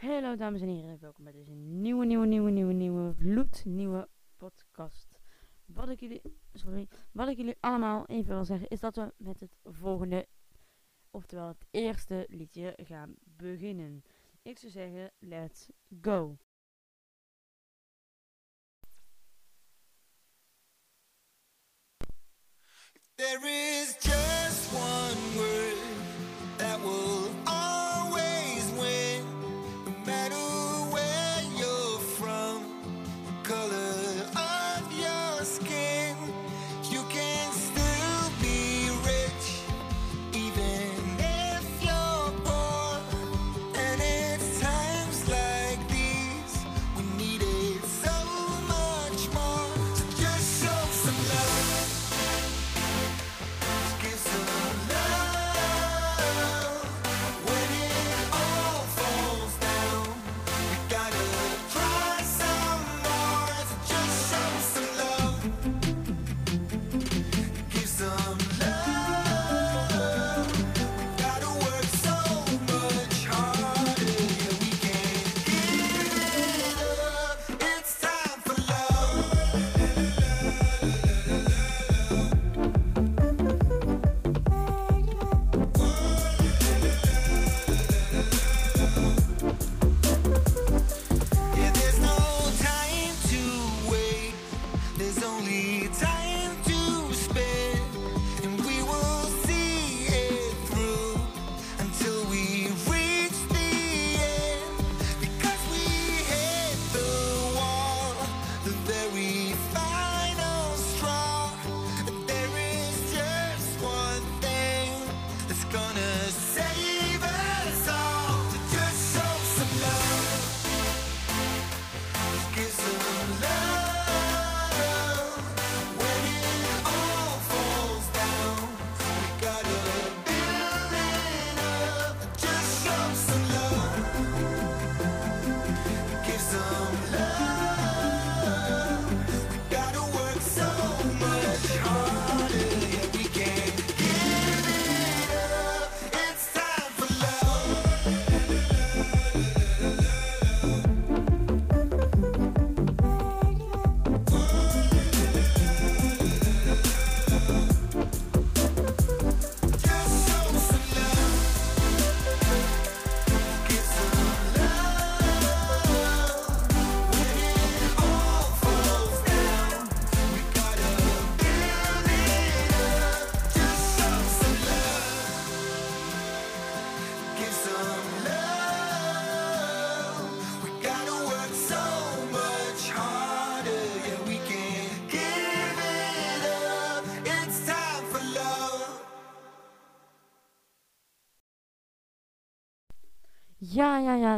Hallo dames en heren, welkom bij deze nieuwe, nieuwe, nieuwe, nieuwe, nieuwe, gloednieuwe podcast. Wat ik jullie, sorry, wat ik jullie allemaal even wil zeggen is dat we met het volgende, oftewel het eerste liedje gaan beginnen. Ik zou zeggen, let's go. There is just one word that will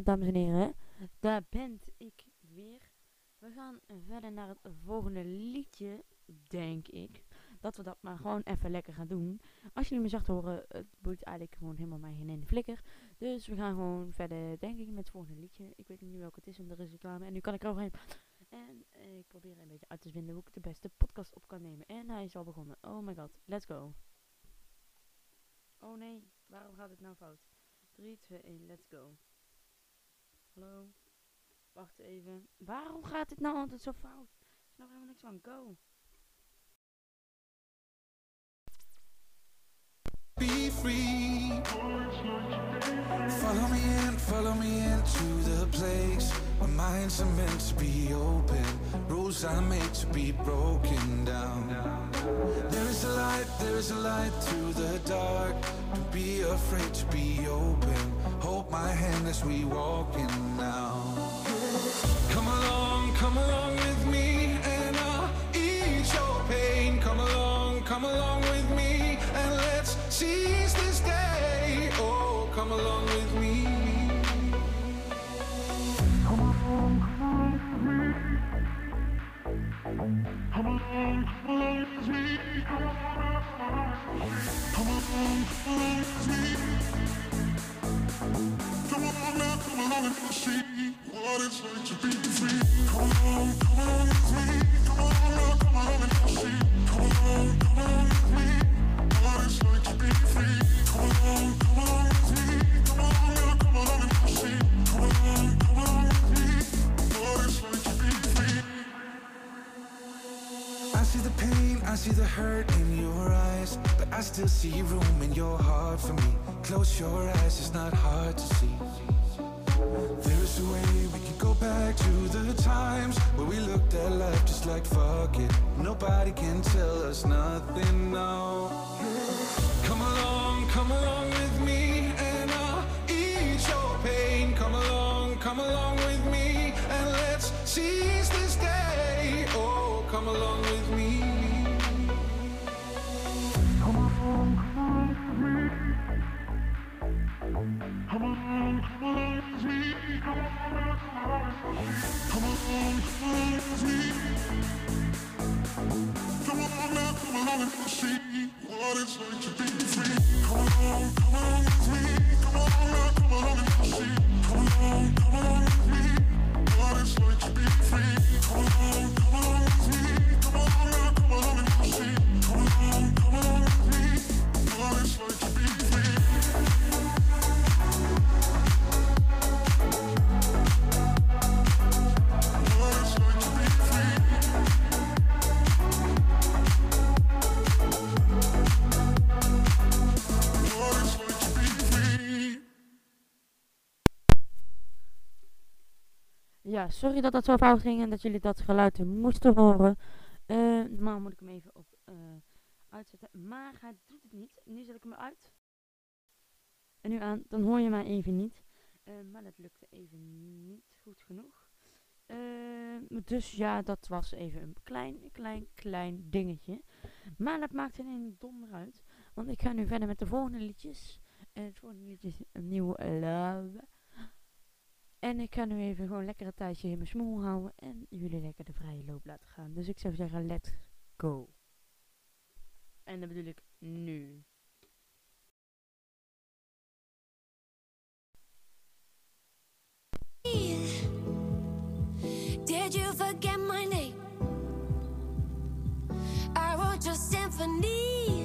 Dames en heren. Daar ben ik weer. We gaan verder naar het volgende liedje, denk ik. Dat we dat maar gewoon even lekker gaan doen. Als jullie me zacht horen, het boeit eigenlijk gewoon helemaal mij geen ene flikker. Dus we gaan gewoon verder, denk ik, met het volgende liedje. Ik weet niet welke het is, want er is. En nu kan ik eroverheen. En ik probeer een beetje uit te vinden hoe ik de beste podcast op kan nemen. En hij is al begonnen. Oh my god, let's go. Oh nee, waarom gaat het nou fout? 3, 2, 1, let's go. Hallo? Wacht even. Waarom gaat dit nou altijd zo fout? Ik snap helemaal niks van. Go. be free. Follow me in, follow me into the place where minds are meant to be open, rules are made to be broken down. There is a light, there is a light to the dark. Don't be afraid to be open. Hold my hand as we walk in now. Come along, come along with me, and I'll ease your pain. Come along, come along come along with me. Come along, come along with me. Come along, come along with me. Come along now, come along and see what it's like to be free. Come along, come along with me. Come along now, come along and see. Come along, come along with me. What it's like to be free. See the hurt in your eyes, but I still see room in your heart for me. Close your eyes, it's not hard to see. There's a way we can go back to the times where we looked at life just like fuck it. Nobody can tell us nothing now. Come along, come along with me, and I'll ease your pain. Come along, come along with me, and let's seize this day. Oh, come along with me. Come on, come on, please. Sorry dat dat zo fout ging en dat jullie dat geluid moesten horen. Eh, normaal moet ik hem even op eh, uitzetten, maar hij doet het niet. Nu zet ik hem uit. En nu aan, dan hoor je mij even niet. Eh, maar dat lukte even niet goed genoeg. Dus ja, dat was even een klein, klein, klein dingetje. Maar dat maakt er een donder uit. Want ik ga nu verder met de volgende liedjes. En het volgende liedje is een nieuwe Love. En ik ga nu even gewoon lekker een tijdje in mijn smoel houden. En jullie lekker de vrije loop laten gaan. Dus ik zou zeggen, let's go. En dat bedoel ik nu. Did you forget my name? I wrote your symphonies.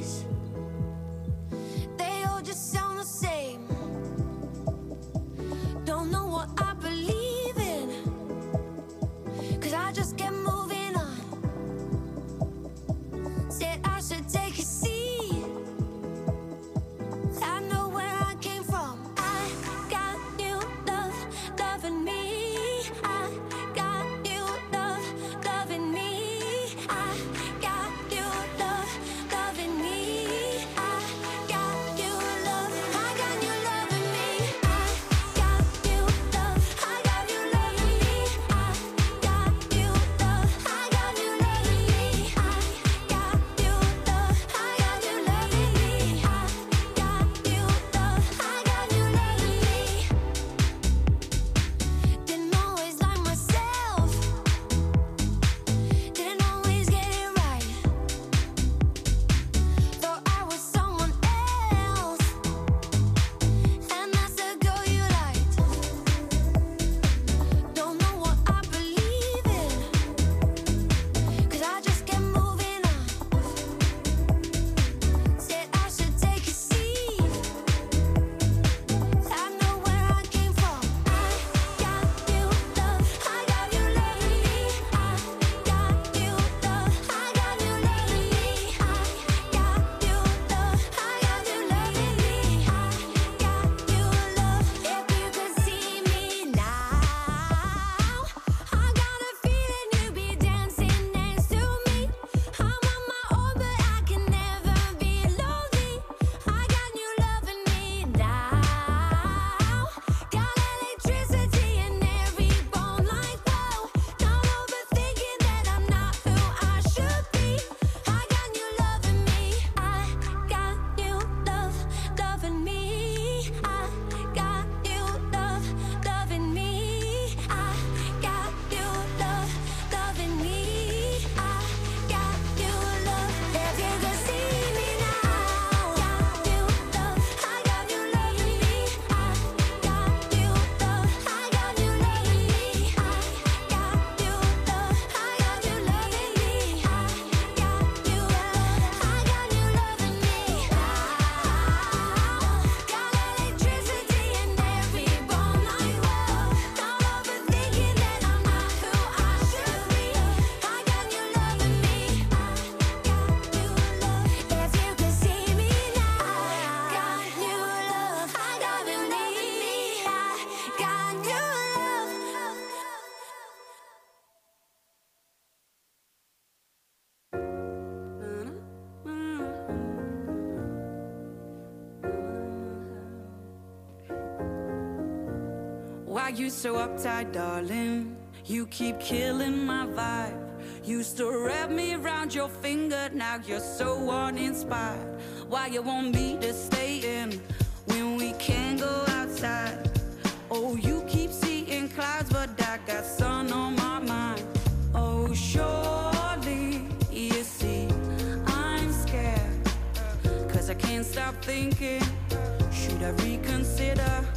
so uptight, darling? You keep killing my vibe. Used to wrap me around your finger, now you're so uninspired. Why you want me to stay in when we can't go outside? Oh, you keep seeing clouds, but I got sun on my mind. Oh, surely you see, I'm scared. Cause I can't stop thinking, should I reconsider?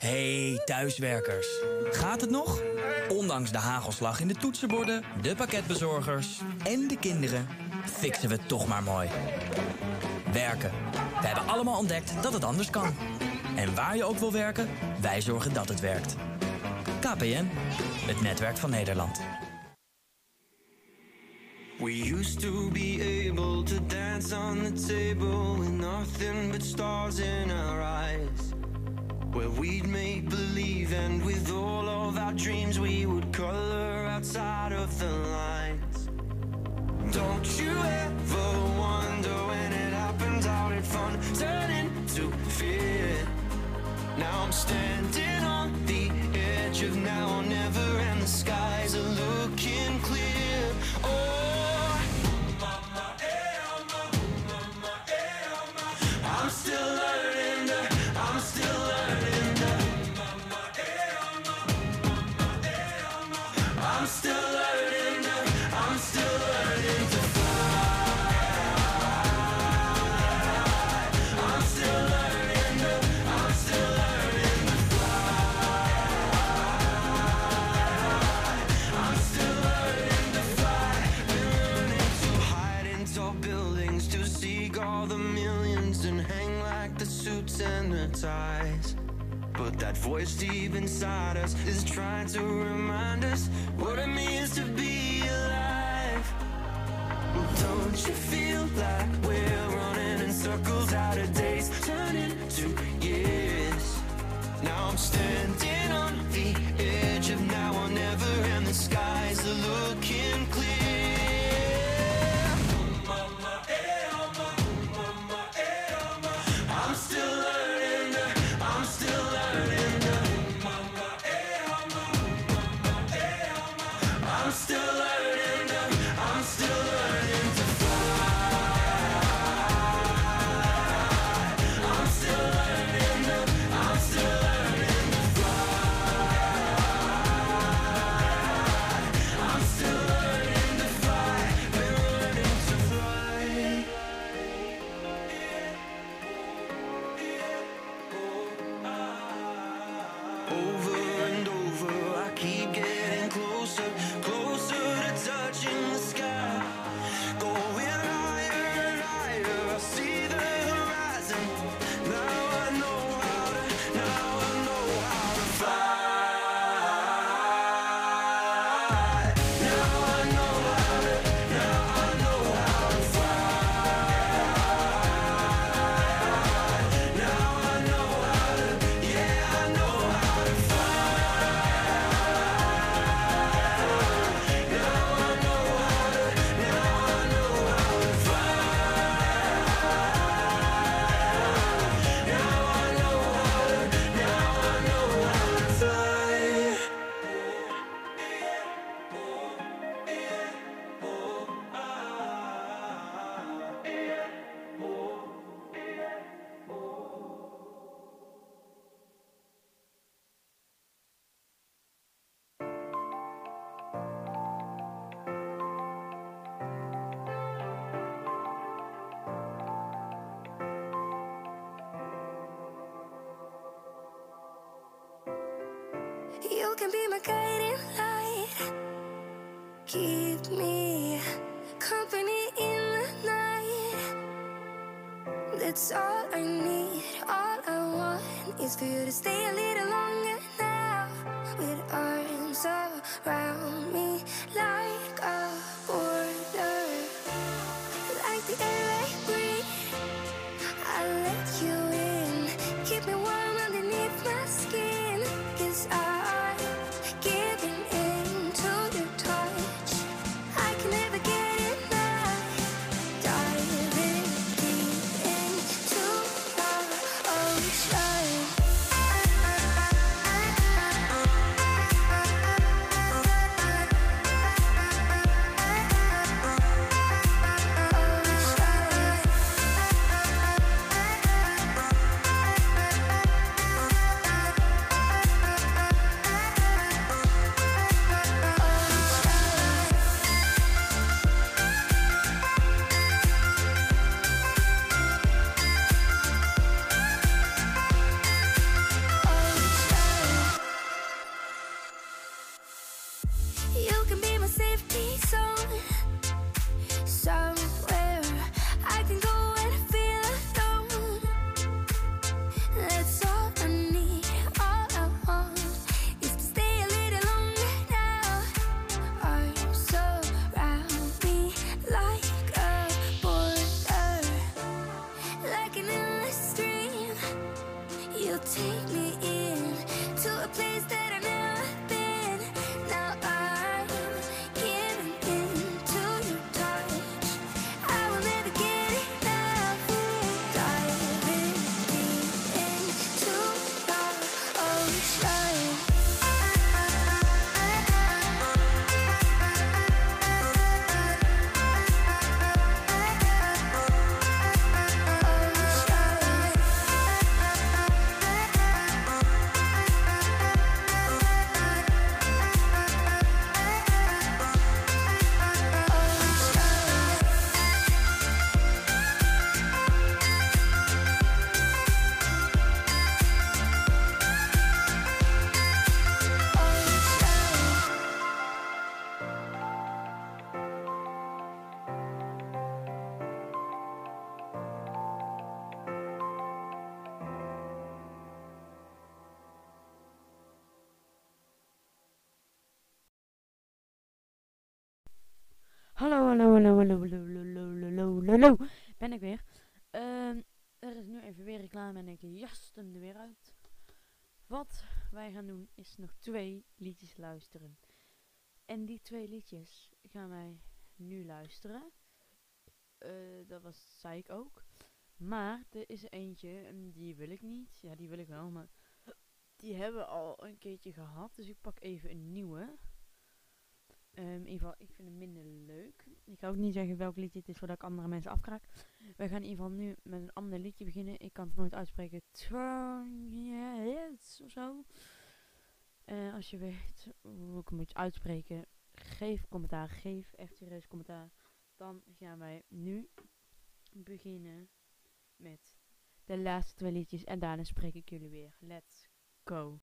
hey, thuiswerkers. Gaat het nog? Ondanks de hagelslag in de toetsenborden, de pakketbezorgers en de kinderen... fixen we het toch maar mooi. Werken. We hebben allemaal ontdekt dat het anders kan. En waar je ook wil werken, wij zorgen dat het werkt. KPN, het netwerk van Nederland. We used to be able to dance on the table with nothing but stars in our eyes. Where we'd make believe and with all of our dreams we would color outside of the lines. Don't you ever wonder when it happens how in front, turning to fear. Now I'm standing on circles out of days turning to years. Now I'm standing You can be my guiding light. Keep me company in the night. That's all I need. All I want is for you to stay a little longer now. With arms around Hallo, hallo, hallo, hallo, hallo, hallo, hallo, hallo. Ben ik weer. Ehm, er is nu even weer reclame en ik jast hem er weer uit. Wat wij gaan doen is nog twee liedjes luisteren. En die twee liedjes gaan wij nu luisteren. Eh, dat was, zei ik ook. Maar er is eentje, en die wil ik niet. Ja, die wil ik wel, maar die hebben we al een keertje gehad. Dus ik pak even een nieuwe. Ehm, in ieder geval, ik vind hem minder leuk. Ik ga ook niet zeggen welk liedje het is voordat ik andere mensen afkraak. We gaan in ieder geval nu met een ander liedje beginnen. Ik kan het nooit uitspreken. Yes, of zo. Eh, als je weet hoe ik het moet uitspreken, geef commentaar. Geef echt serieus commentaar. Dan gaan wij nu beginnen met de laatste twee liedjes. En daarna spreek ik jullie weer. Let's go.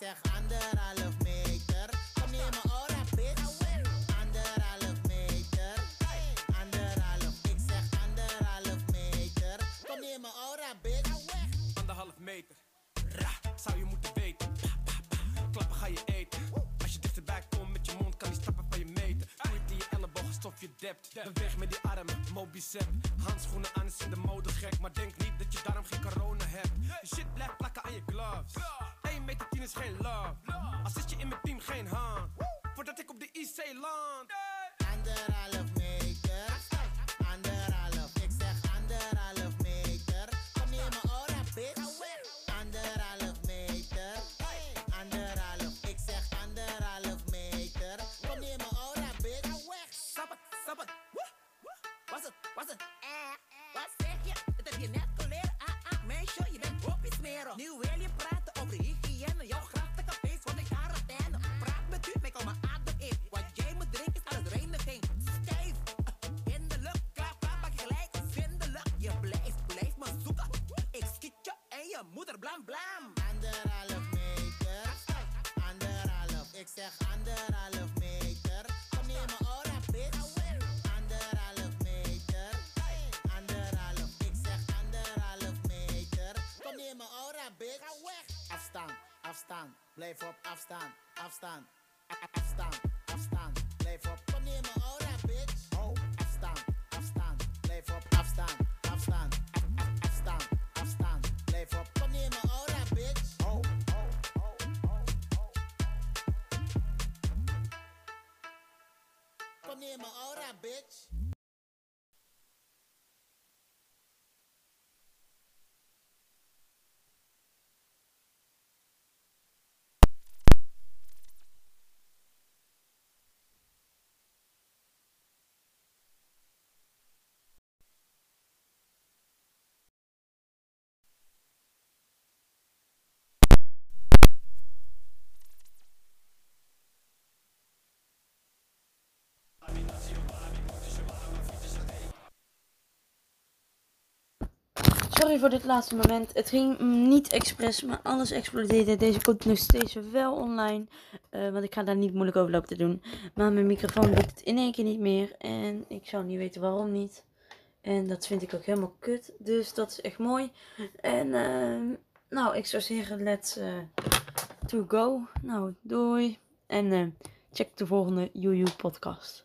zeg anderhalf elleboog, stof je dept. Beweeg met die armen, mobicep. Handschoenen aan is in de mode gek. Maar denk niet dat je daarom geen corona hebt. Shit blijft plakken aan je gloves. 1 meter 10 is geen love. Als zit je in mijn team, geen hand. Voordat ik op de IC land. Anderhalf meter. Zeg anderhalf meter. Kom in mijn aura, bitch? Anderhalf meter. Anderhalf, ik zeg anderhalf meter. Kom in mijn aura, bitch? Ga weg! Afstaan, afstaan, blijf op afstaan, afstaan. A- a- Afstaan, afstaan, blijf op. Kom in mijn aura, bitch? Sorry voor dit laatste moment. Het ging niet expres, maar alles explodeerde. Deze komt nog steeds wel online. eh, want ik ga daar niet moeilijk over lopen te doen. Maar mijn microfoon doet het in één keer niet meer. En ik zou niet weten waarom niet. En dat vind ik ook helemaal kut. Dus dat is echt mooi. En ehm, nou, ik zou zeggen, let's eh, to go. Nou, doei. En eh, check de volgende Juju podcast.